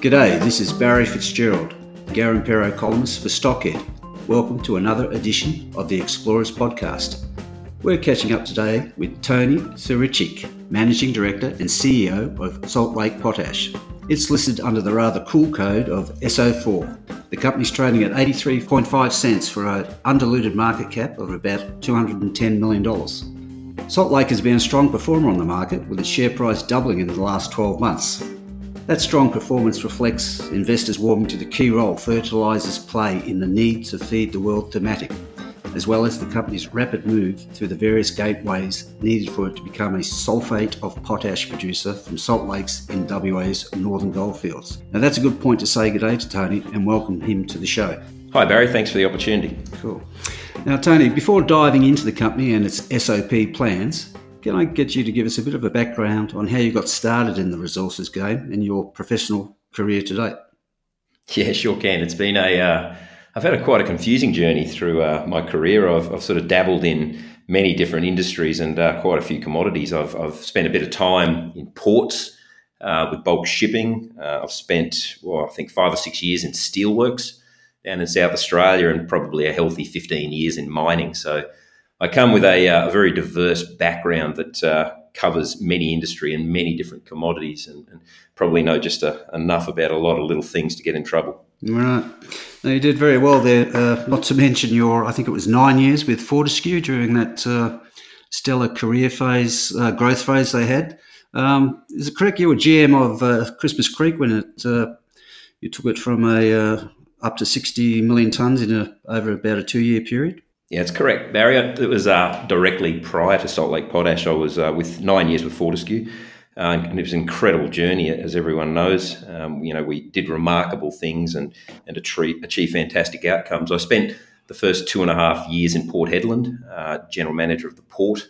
G'day, this is Barry Fitzgerald, Garimpeiro columnist for Stockhead. Welcome to another edition of the Explorers Podcast. We're catching up today with Tony Swiericzuk, Managing Director and CEO of Salt Lake Potash. It's listed under the rather cool code of SO4. The company's trading at 83.5 cents for an undiluted market cap of about $210 million. Salt Lake has been a strong performer on the market, with its share price doubling in the last 12 months. That strong performance reflects investors warming to the key role fertilisers play in the need to feed the world thematic, as well as the company's rapid move through the various gateways needed for it to become a sulphate of potash producer from salt lakes in WA's northern goldfields. Now, that's a good point to say good day to Tony and welcome him to the show. Hi, Barry. Thanks for the opportunity. Cool. Now, Tony, before diving into the company and its SOP plans, can I get you to give us a bit of a background on how you got started in the resources game and your professional career to date? Yeah, sure can. It's been a, uh, I've had a quite a confusing journey through uh, my career. I've, I've, sort of dabbled in many different industries and uh, quite a few commodities. I've, I've, spent a bit of time in ports uh, with bulk shipping. Uh, I've spent, well, I think five or six years in steelworks down in South Australia and probably a healthy 15 years in mining. So I come with a, uh, a very diverse background that uh, covers many industry and many different commodities, and, and probably know just a, uh, enough about a lot of little things to get in trouble. Right. Now you did very well there. Uh, not to mention your, I think it was nine years with Fortescue during that uh, stellar career phase, uh, growth phase they had. Um, is it correct you were GM of Christmas Creek when it you took it from a up to 60 million tonnes in a, over about a two year period? Yeah, it's correct, Barry. It was uh, directly prior to Salt Lake Potash. I was uh, with nine years with Fortescue, uh, and it was an incredible journey, as everyone knows. Um, you know, we did remarkable things and and achieve, fantastic outcomes. I spent the first two and a half years in Port Hedland, uh, general manager of the port,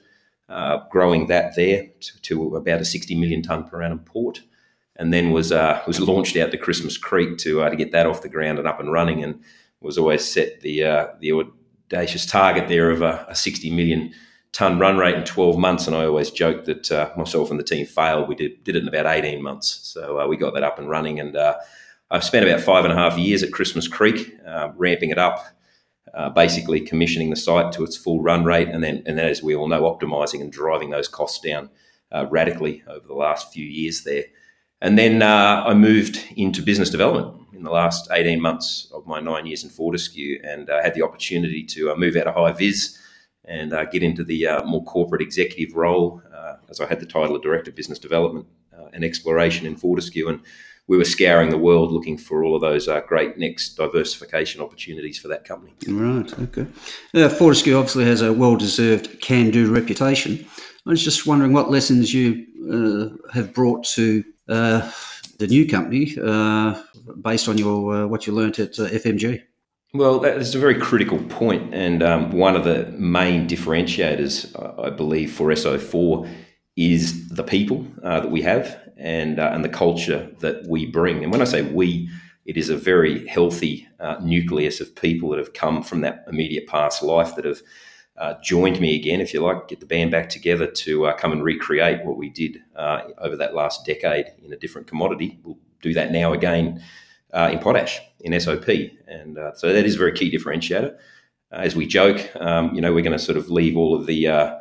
uh, growing that there to, to, about a sixty million ton per annum port, and then was uh, was launched out to Christmas Creek to to get that off the ground and up and running, and was always set the the audacious target there of a, a 60 million ton run rate in 12 months. And I always joke that uh, myself and the team failed. We did, did it in about 18 months. So uh, we got that up and running. And uh, I've spent about five and a half years at Christmas Creek, uh, ramping it up, uh, basically commissioning the site to its full run rate. And then, and then, as we all know, optimizing and driving those costs down uh, radically over the last few years there. And then I moved into business development in the last 18 months of my nine years in Fortescue and uh, had the opportunity to uh, move out of high vis and uh, get into the uh, more corporate executive role uh, as I had the title of Director of Business Development uh, and Exploration in Fortescue. And we were scouring the world looking for all of those great next diversification opportunities for that company. Right, okay. Fortescue obviously has a well deserved can do reputation. I was just wondering what lessons you have brought to the new company uh, based on your uh, what you learnt at uh, FMG? Well, that is a very critical point, and um, one of the main differentiators, I believe, for SO4 is the people uh, that we have and uh, and the culture that we bring. And when I say we, it is a very healthy uh, nucleus of people that have come from that immediate past life that have uh, joined me again, if you like, get the band back together to uh, come and recreate what we did uh, over that last decade in a different commodity. We'll do that now again uh, in potash, in SOP. And uh, so that is a very key differentiator. As we joke, um, you know, we're going to sort of leave all of the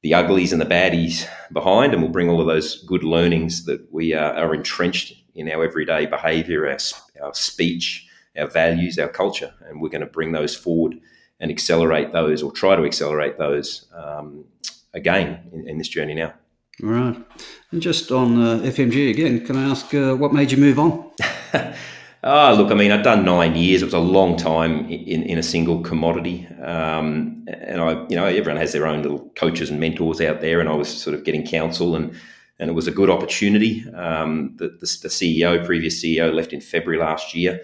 the uglies and the baddies behind, and we'll bring all of those good learnings that we are entrenched in our everyday behaviour, our, our speech, our values, our culture, and we're going to bring those forward and accelerate those or try to accelerate those um, again in, in, this journey now. Right. And just on uh, FMG again, can I ask uh, what made you move on? oh, look, I mean, I've done nine years. It was a long time in, in a single commodity. Um, and I, you know, everyone has their own little coaches and mentors out there. And I was sort of getting counsel and, and it was a good opportunity. Um, the, the, the, CEO, previous CEO, left in February last year.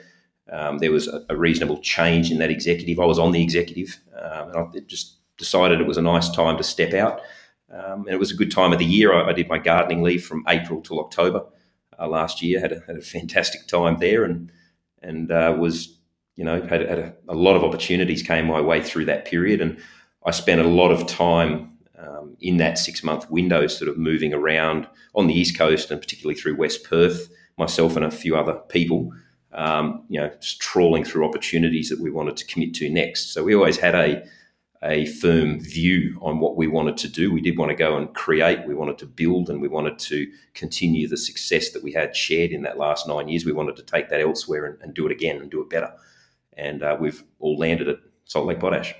Um, there was a, a, reasonable change in that executive. I was on the executive, um, and I just decided it was a nice time to step out. Um, and it was a good time of the year. I, I did my gardening leave from April till October uh, last year. Had a, had a fantastic time there, and and uh, was you know had, had a, a, lot of opportunities came my way through that period, and I spent a lot of time um, in that six month window, sort of moving around on the east coast and particularly through West Perth. Myself and a few other people, um, you know, just trawling through opportunities that we wanted to commit to next. So we always had a a firm view on what we wanted to do. We did want to go and create, we wanted to build, and we wanted to continue the success that we had shared in that last nine years. We wanted to take that elsewhere and, and do it again and do it better. And uh, we've all landed at Salt Lake Potash.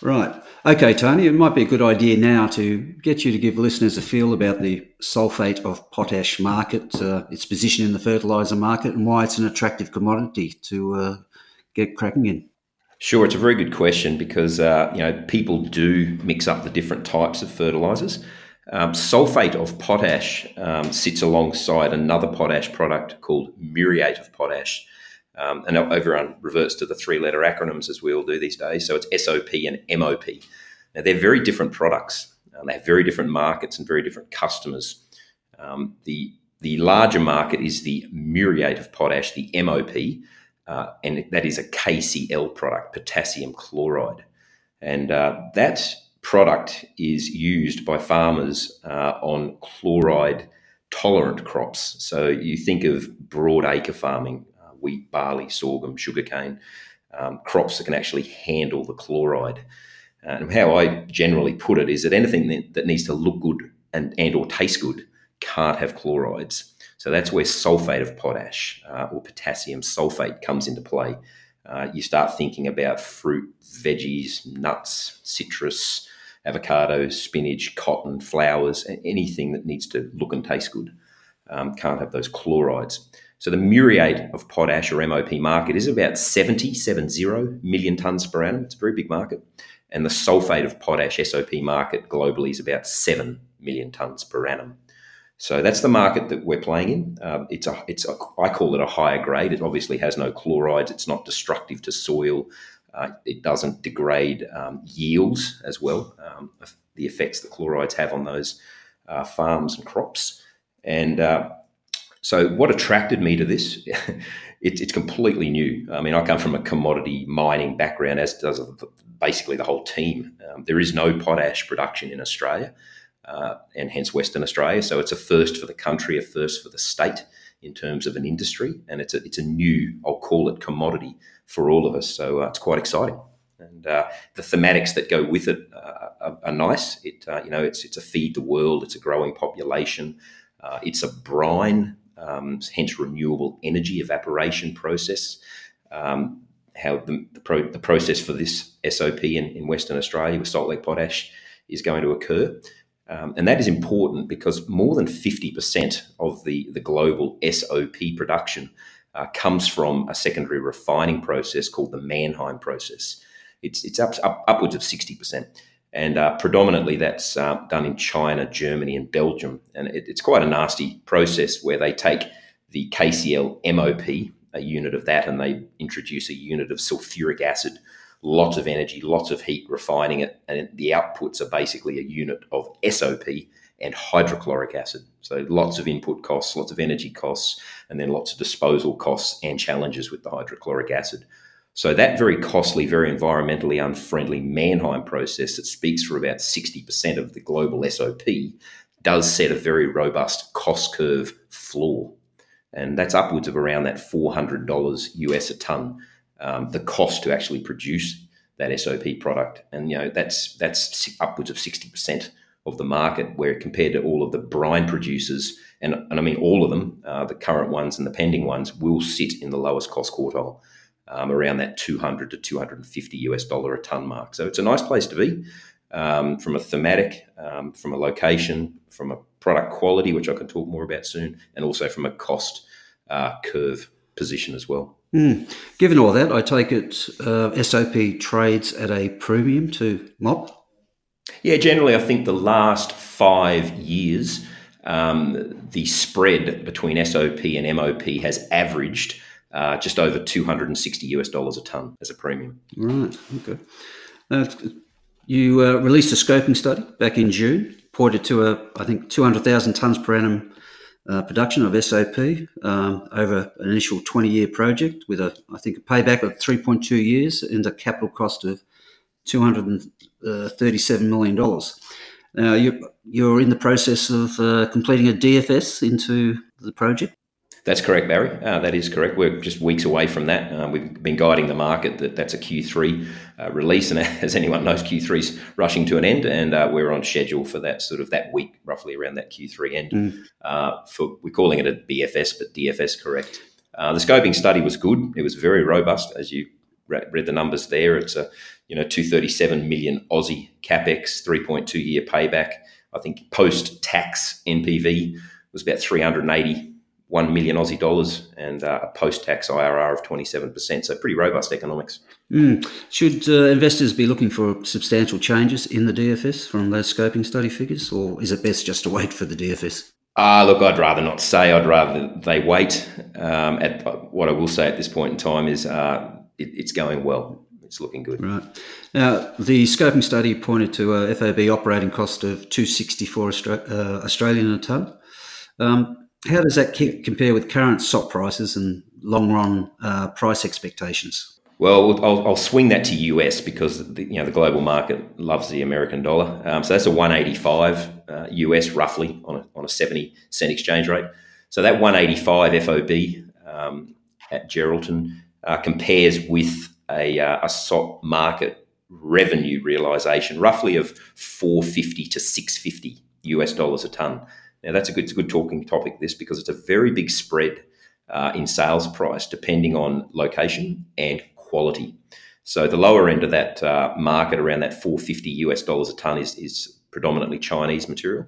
Right. Okay, Tony, it might be a good idea now to get you to give listeners a feel about the sulfate of potash market, uh, its position in the fertiliser market, and why it's an attractive commodity to uh, get cracking in. Sure, it's a very good question because uh, you know people do mix up the different types of fertilizers. Um, sulfate of potash um, sits alongside another potash product called muriate of potash, um, and everyone reverts to the three-letter acronyms as we all do these days. So it's SOP and MOP. Now they're very different products. they have very different markets and very different customers. Um, the the larger market is the muriate of potash, the MOP uh, and that is a KCl product, potassium chloride. And uh, that product is used by farmers uh, on chloride tolerant crops. So you think of broad acre farming, wheat, barley, sorghum, sugarcane, um, crops that can actually handle the chloride. And how I generally put it is that anything that, that needs to look good and, and or taste good can't have chlorides. So that's where sulfate of potash uh, or potassium sulfate comes into play. Uh, you start thinking about fruit, veggies, nuts, citrus, avocados, spinach, cotton, flowers, anything that needs to look and taste good um, can't have those chlorides. So the muriate of potash or MOP market is about 70, 70 million tonnes per annum. It's a very big market. And the sulfate of potash SOP market globally is about 7 million tonnes per annum. So that's the market that we're playing in. Um, it's a, it's a, I call it a higher grade. It obviously has no chlorides. It's not destructive to soil. Uh, it doesn't degrade um, yields as well. Um, the effects that chlorides have on those uh, farms and crops. And uh, so, what attracted me to this? it, it's completely new. I mean, I come from a commodity mining background, as does basically the whole team. Um, there is no potash production in Australia uh, and hence Western Australia. So it's a first for the country, a first for the state in terms of an industry, and it's a it's a new, I'll call it commodity for all of us. So uh, it's quite exciting, and uh, the thematics that go with it uh, are, are, nice. It uh, you know it's it's a feed the world, it's a growing population, uh, it's a brine, um, hence renewable energy evaporation process. Um, how the, the, pro, the, process for this SOP in, in Western Australia with salt lake potash is going to occur. Um, and that is important because more than 50% of the, the global SOP production uh, comes from a secondary refining process called the Mannheim process. It's, it's up, up upwards of 60%. And uh, predominantly that's uh, done in China, Germany, and Belgium. And it, it's quite a nasty process where they take the KCl MOP, a unit of that, and they introduce a unit of sulfuric acid lots of energy, lots of heat refining it, and the outputs are basically a unit of SOP and hydrochloric acid. So lots of input costs, lots of energy costs, and then lots of disposal costs and challenges with the hydrochloric acid. So that very costly, very environmentally unfriendly Mannheim process that speaks for about 60% of the global SOP does set a very robust cost curve floor. And that's upwards of around that $400 US a ton um, the cost to actually produce that SOP product, and you know that's that's upwards of sixty percent of the market. Where compared to all of the brine producers, and, and I mean all of them, uh, the current ones and the pending ones will sit in the lowest cost quartile, um, around that two hundred to two hundred and fifty US dollar a ton mark. So it's a nice place to be. Um, from a thematic, um, from a location, from a product quality, which I can talk more about soon, and also from a cost uh, curve position as well. Mm. Given all that, I take it uh, SOP trades at a premium to MOP? Yeah, generally, I think the last five years, um, the spread between SOP and MOP has averaged uh, just over 260 US dollars a ton as a premium. Right. Okay. Uh, you uh, released a scoping study back in June, pointed to a I think 200,000 tons per annum uh, production of SOP um, over an initial 20 year project with a I think a payback of 3.2 years and a capital cost of 237 million dollars. Now you you're in the process of uh, completing a DFS into the project. That's correct, Barry. Uh, that is correct. We're just weeks away from that. Uh, we've been guiding the market that that's a Q3 uh, release, and as anyone knows, Q3 is rushing to an end, and uh, we're on schedule for that sort of that week, roughly around that Q3 end. Mm. for we're calling it a BFS, but DFS correct. Uh, the scoping study was good. It was very robust, as you read the numbers there. It's a you know 237 million Aussie capex, 3.2 year payback. I think post tax NPV was about 380 1 million Aussie dollars and uh, a post tax IRR of 27%. So, pretty robust economics. Mm. Should uh, investors be looking for substantial changes in the DFS from those scoping study figures, or is it best just to wait for the DFS? Ah, uh, look, I'd rather not say. I'd rather they wait. Um, at what I will say at this point in time is uh, it, it's going well. It's looking good. Right. Now, the scoping study pointed to a FOB operating cost of 264 Austra- uh, Australian a tonne. Um, how does that compare with current SOP prices and long run uh, price expectations? Well, I'll, I'll, swing that to US because the, you know the global market loves the American dollar. Um, so that's a 185 uh, US roughly on a, on a 70 cent exchange rate. So that 185 FOB um, at Geraldton uh, compares with a, uh, a SOP market revenue realization roughly of 450 to 650 US dollars a ton. Now, that's a good, a good talking topic, this, because it's a very big spread uh, in sales price depending on location and quality. So the lower end of that uh, market, around that 450 US dollars a ton, is, is predominantly Chinese material.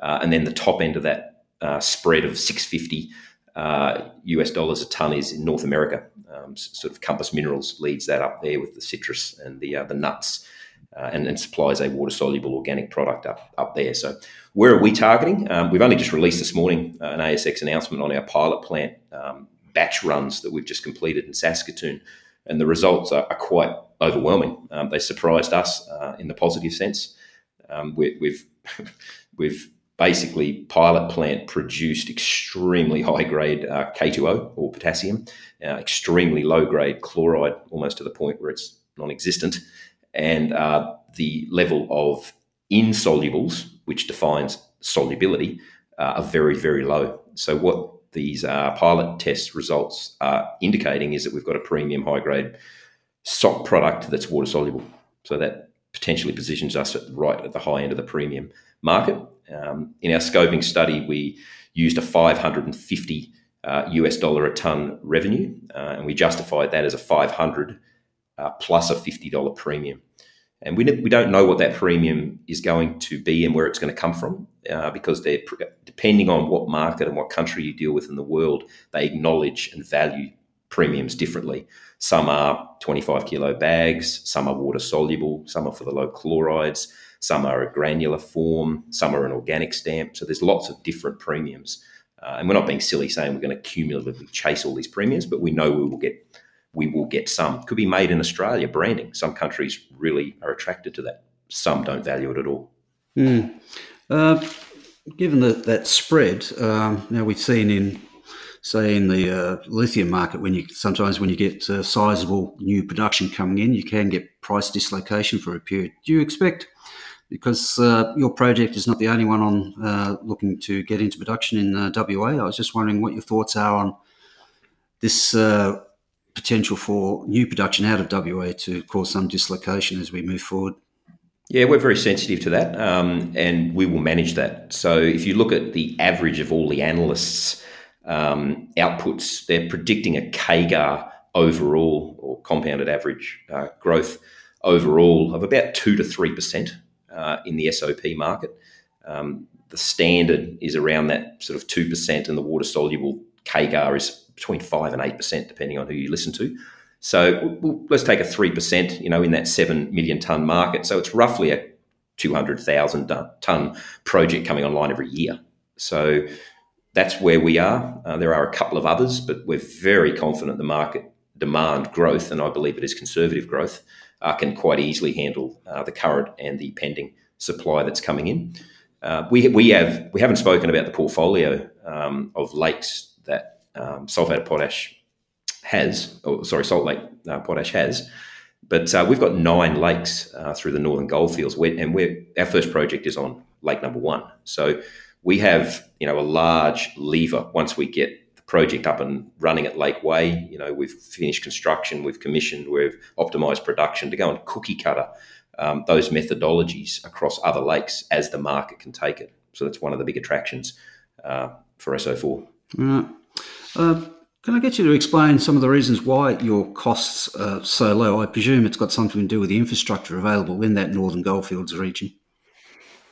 Uh, and then the top end of that uh, spread of 650 US uh, dollars a ton is in North America. Um, sort of Compass Minerals leads that up there with the citrus and the, uh, the nuts uh, and, and, supplies a water soluble organic product up, up there. So, where are we targeting? Um, we've only just released this morning uh, an ASX announcement on our pilot plant um, batch runs that we've just completed in Saskatoon, and the results are, are quite overwhelming. Um, they surprised us uh, in the positive sense. Um, we, we've we've basically pilot plant produced extremely high grade uh, K2O or potassium, uh, extremely low grade chloride, almost to the point where it's non-existent, and uh, the level of insolubles, which defines solubility, uh, are very, very low. So, what these uh, pilot test results are indicating is that we've got a premium high grade sock product that's water soluble. So, that potentially positions us at right at the high end of the premium market. Um, in our scoping study, we used a 550 uh, US dollar a ton revenue, uh, and we justified that as a 500 uh, plus a $50 premium. And we, we don't know what that premium is going to be and where it's going to come from uh, because they're depending on what market and what country you deal with in the world, they acknowledge and value premiums differently. Some are 25 kilo bags, some are water soluble, some are for the low chlorides, some are a granular form, some are an organic stamp. So there's lots of different premiums. Uh, and we're not being silly saying we're going to cumulatively chase all these premiums, but we know we will get we will get some. Could be made in Australia, branding. Some countries really are attracted to that. Some don't value it at all. Mm. Uh, given the, that spread, um, now we've seen in, say, in the uh, lithium market, when you sometimes when you get uh, sizable new production coming in, you can get price dislocation for a period. Do you expect? Because uh, your project is not the only one on uh, looking to get into production in uh, WA. I was just wondering what your thoughts are on this potential for new production out of WA to cause some dislocation as we move forward? Yeah, we're very sensitive to that, um, and we will manage that. So, if you look at the average of all the analysts' um, outputs, they're predicting a CAGR overall or compounded average uh, growth overall of about two to three percent uh, in the SOP market. Um, the standard is around that sort of two percent, and the water soluble CAGR is between five and eight percent, depending on who you listen to. So let's take a three percent, you know, in that seven million ton market. So it's roughly a two hundred thousand ton project coming online every year. So that's where we are. Uh, there are a couple of others, but we're very confident the market demand growth, and I believe it is conservative growth, uh, can quite easily handle uh, the current and the pending supply that's coming in. Uh, we, we have we haven't spoken about the portfolio um, of lakes that um, sulfate potash has, or sorry, Salt Lake uh, Potash has. But uh, we've got nine lakes uh, through the northern goldfields, and we're, our first project is on lake number one. So we have, you know, a large lever once we get the project up and running at Lake Way. You know, we've finished construction, we've commissioned, we've optimized production to go and cookie cutter um, those methodologies across other lakes as the market can take it. So that's one of the big attractions uh, for SO4. Right. Uh, can I get you to explain some of the reasons why your costs are so low? I presume it's got something to do with the infrastructure available in that northern goldfields region.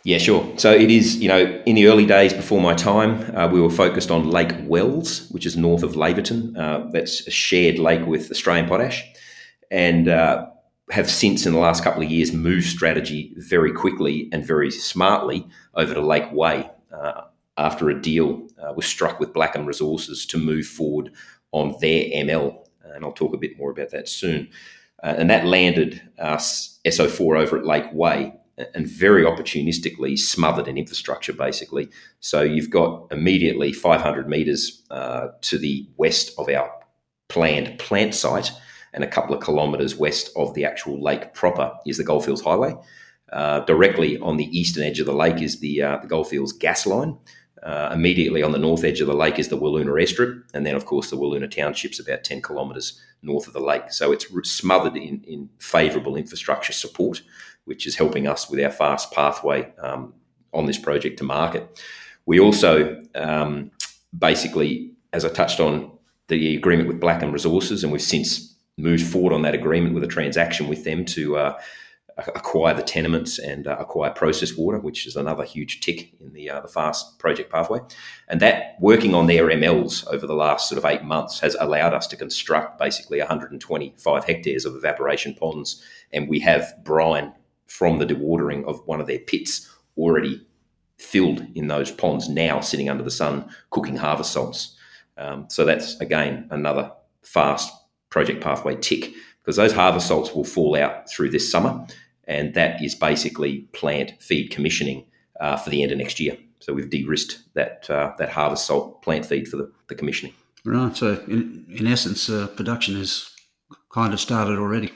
Yeah, sure. So it is, you know, in the early days before my time, uh, we were focused on Lake Wells, which is north of Laverton. Uh, that's a shared lake with Australian Potash. And uh, have since, in the last couple of years, moved strategy very quickly and very smartly over to Lake Way uh, after a deal uh, was struck with Blackham Resources to move forward on their ML. And I'll talk a bit more about that soon. Uh, and that landed us SO4 over at Lake Way and very opportunistically smothered in infrastructure, basically. So you've got immediately 500 metres uh, to the west of our planned plant site and a couple of kilometres west of the actual lake proper is the Goldfields Highway. Uh, directly on the eastern edge of the lake is the, uh, the Goldfields gas line. Uh, immediately on the north edge of the lake is the Wiluna airstrip, and then, of course, the Wiluna township's about 10 kilometres north of the lake. So it's smothered in, in favourable infrastructure support, which is helping us with our fast pathway um, on this project to market. We also um, basically, as I touched on, the agreement with Blackham Resources, and we've since moved forward on that agreement with a transaction with them to uh, acquire the tenements and uh, acquire process water, which is another huge tick in the uh, the fast project pathway. And that working on their MLs over the last sort of eight months has allowed us to construct basically 125 hectares of evaporation ponds, and we have brine from the dewatering of one of their pits already filled in those ponds now sitting under the sun cooking harvest salts. Um, so that's again another fast project pathway tick because those harvest salts will fall out through this summer and that is basically plant feed commissioning uh, for the end of next year. So we've de-risked that uh, that harvest salt plant feed for the, the commissioning. Right. So in, in essence, uh, production has kind of started already.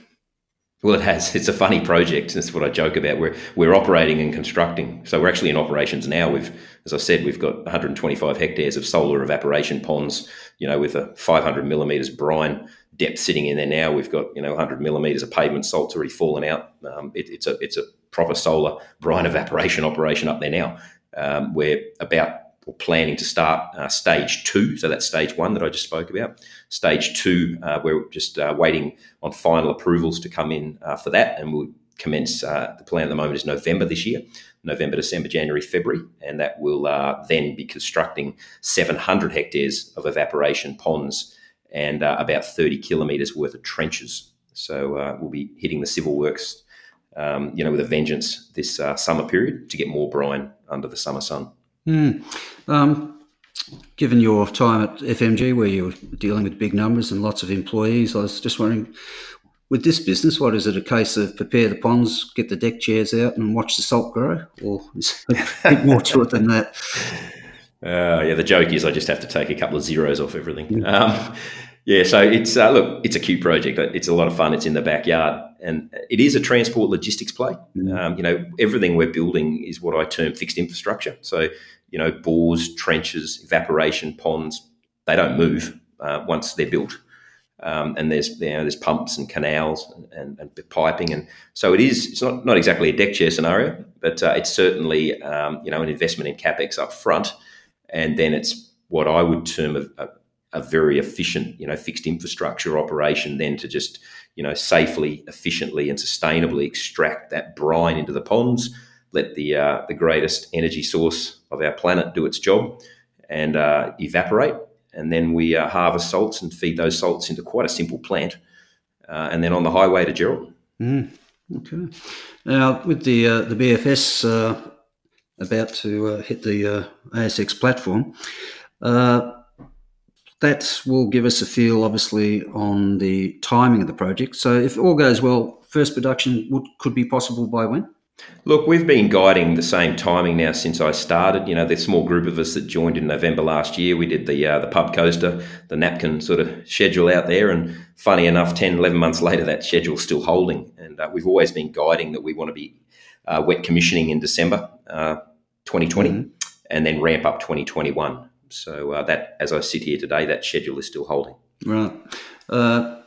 Well, it has. It's a funny project. That's what I joke about. We're we're operating and constructing. So we're actually in operations now. We've, as I said, we've got 125 hectares of solar evaporation ponds. You know, with a 500 millimeters brine depth sitting in there now. We've got you know 100 millimeters of pavement salt's already fallen out. Um, it, it's a it's a proper solar brine evaporation operation up there now. Um, we're about or planning to start uh, stage two. So that's stage one that I just spoke about. Stage two, uh, we're just uh, waiting on final approvals to come in uh, for that, and we'll commence. Uh, the plan at the moment is November this year. November, December, January, February, and that will uh, then be constructing 700 hectares of evaporation ponds and uh, about 30 kilometres worth of trenches. So uh, we'll be hitting the civil works, um, you know, with a vengeance this uh, summer period to get more brine under the summer sun. Mm. Um, given your time at FMG, where you're dealing with big numbers and lots of employees, I was just wondering, with this business, what is it a case of prepare the ponds, get the deck chairs out, and watch the salt grow, or is a bit more to it than that? Uh, yeah, the joke is I just have to take a couple of zeros off everything. Um, yeah, so it's uh, look, it's a cute project. It's a lot of fun. It's in the backyard, and it is a transport logistics play. Mm. Um, you know, everything we're building is what I term fixed infrastructure. So, you know, bores, trenches, evaporation ponds, they don't move uh, once they're built. Um, and there's you know, there's pumps and canals and, and, and, piping, and so it is. It's not not exactly a deck chair scenario, but uh, it's certainly um, you know an investment in capex up front and then it's what I would term a, a, a, very efficient, you know, fixed infrastructure operation. Then to just, you know, safely, efficiently, and sustainably extract that brine into the ponds, let the uh, the greatest energy source of our planet do its job, and uh, evaporate, and then we uh, harvest salts and feed those salts into quite a simple plant, uh, and then on the highway to Gerald. Mm, okay. Now with the uh, the BFS uh, about to uh, hit the uh, ASX platform. Uh, that will give us a feel, obviously, on the timing of the project. So, if all goes well, first production would, could be possible by when? Look, we've been guiding the same timing now since I started. You know, the small group of us that joined in November last year, we did the uh, the pub coaster, the napkin sort of schedule out there. And funny enough, 10, 11 months later, that schedule's still holding. And uh, we've always been guiding that we want to be uh, wet commissioning in December 2020 uh, mm-hmm. and then ramp up 2021. So uh, that, as I sit here today, that schedule is still holding. Right. Uh,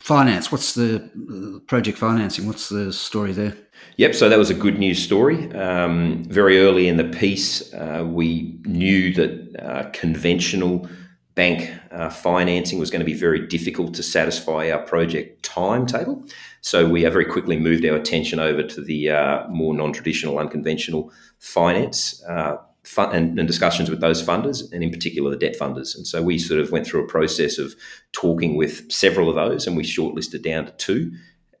finance. What's the project financing? What's the story there? Yep, so that was a good news story. Um, very early in the piece, uh, we knew that uh, conventional bank uh, financing was going to be very difficult to satisfy our project timetable. So we very quickly moved our attention over to the uh, more non traditional, unconventional finance. Uh, and, and, discussions with those funders, and in particular the debt funders. And so we sort of went through a process of talking with several of those, and we shortlisted down to two.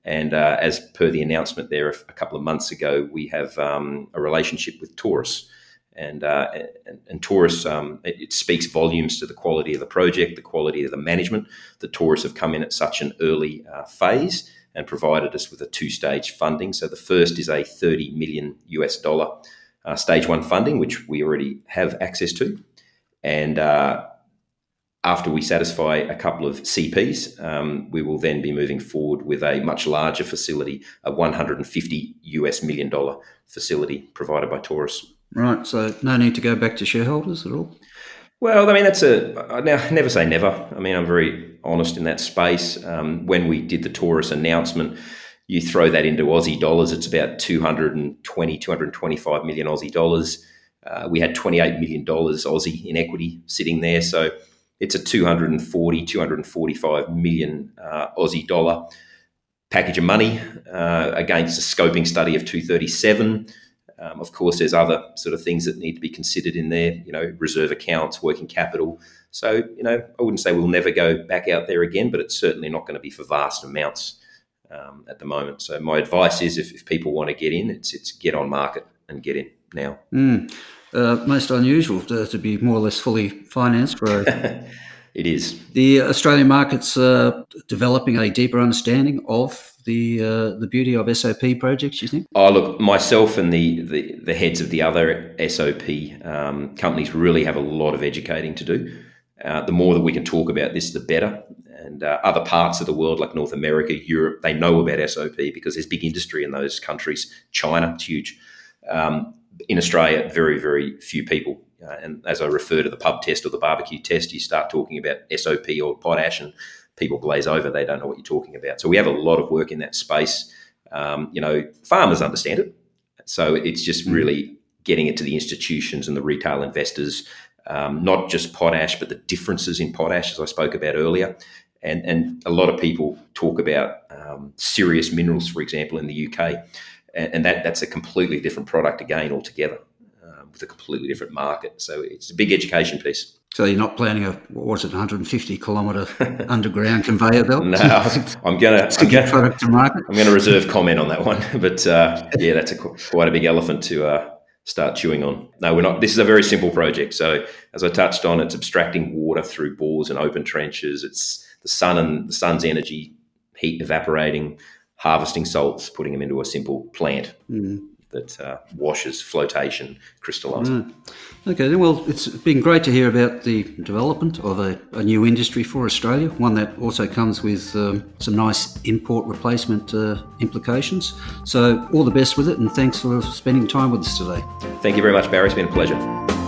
And uh, as per the announcement there a, couple of months ago, we have um, a relationship with Taurus. And, uh, and, and, Taurus, um, it, it, speaks volumes to the quality of the project, the quality of the management. The Taurus have come in at such an early uh, phase and provided us with a two stage funding. So the first is a 30 million US dollar uh, stage one funding, which we already have access to. And uh, after we satisfy a couple of CPs, um, we will then be moving forward with a much larger facility, a 150 US million dollar facility provided by Taurus. Right. So no need to go back to shareholders at all. Well, I mean that's a now never say never. I mean I'm very honest in that space. Um, when we did the Taurus announcement, you throw that into Aussie dollars, it's about 220, 225 million Aussie dollars. Uh, we had 28 million dollars Aussie in equity sitting there, so it's a 240, 245 million uh, Aussie dollar package of money uh, against a scoping study of 237. Um, of course, there's other sort of things that need to be considered in there, you know, reserve accounts, working capital. So, you know, I wouldn't say we'll never go back out there again, but it's certainly not going to be for vast amounts um, at the moment. So, my advice is if, if, people want to get in, it's, it's get on market and get in now. Mm uh, most unusual to, to, be more or less fully financed for. A, it is the Australian market's uh, developing a deeper understanding of the uh, the beauty of SOP projects. You think? Oh, look, myself and the the, the heads of the other SOP um, companies really have a lot of educating to do. Uh, the more that we can talk about this, the better. And uh, other parts of the world, like North America, Europe, they know about SOP because there's big industry in those countries. China, it's huge. Um, in Australia, very, very few people. Uh, and as I refer to the pub test or the barbecue test, you start talking about SOP or potash, and people glaze over. They don't know what you're talking about. So we have a lot of work in that space. Um, you know, farmers understand it. So it's just mm. really getting it to the institutions and the retail investors, um, not just potash, but the differences in potash, as I spoke about earlier. And, and a lot of people talk about um, Sirius minerals, for example, in the UK and, and that that's a completely different product again altogether um, with a completely different market. So it's a big education piece. So you're not planning a what was it, 150 kilometre underground conveyor belt? No, I'm gonna to get product to market. I'm going to reserve comment on that one, but uh, yeah, that's a quite a big elephant to uh, start chewing on. No, we're not. This is a very simple project. So as I touched on, it's abstracting water through bores and open trenches. It's the sun and the sun's energy, heat evaporating, harvesting salts, putting them into a simple plant mm. That uh, washes flotation, crystallizing. Right. Okay, well, it's been great to hear about the development of a, a new industry for Australia, one that also comes with um, some nice import replacement uh, implications. So, all the best with it, and thanks for spending time with us today. Thank you very much, Barry. It's been a pleasure.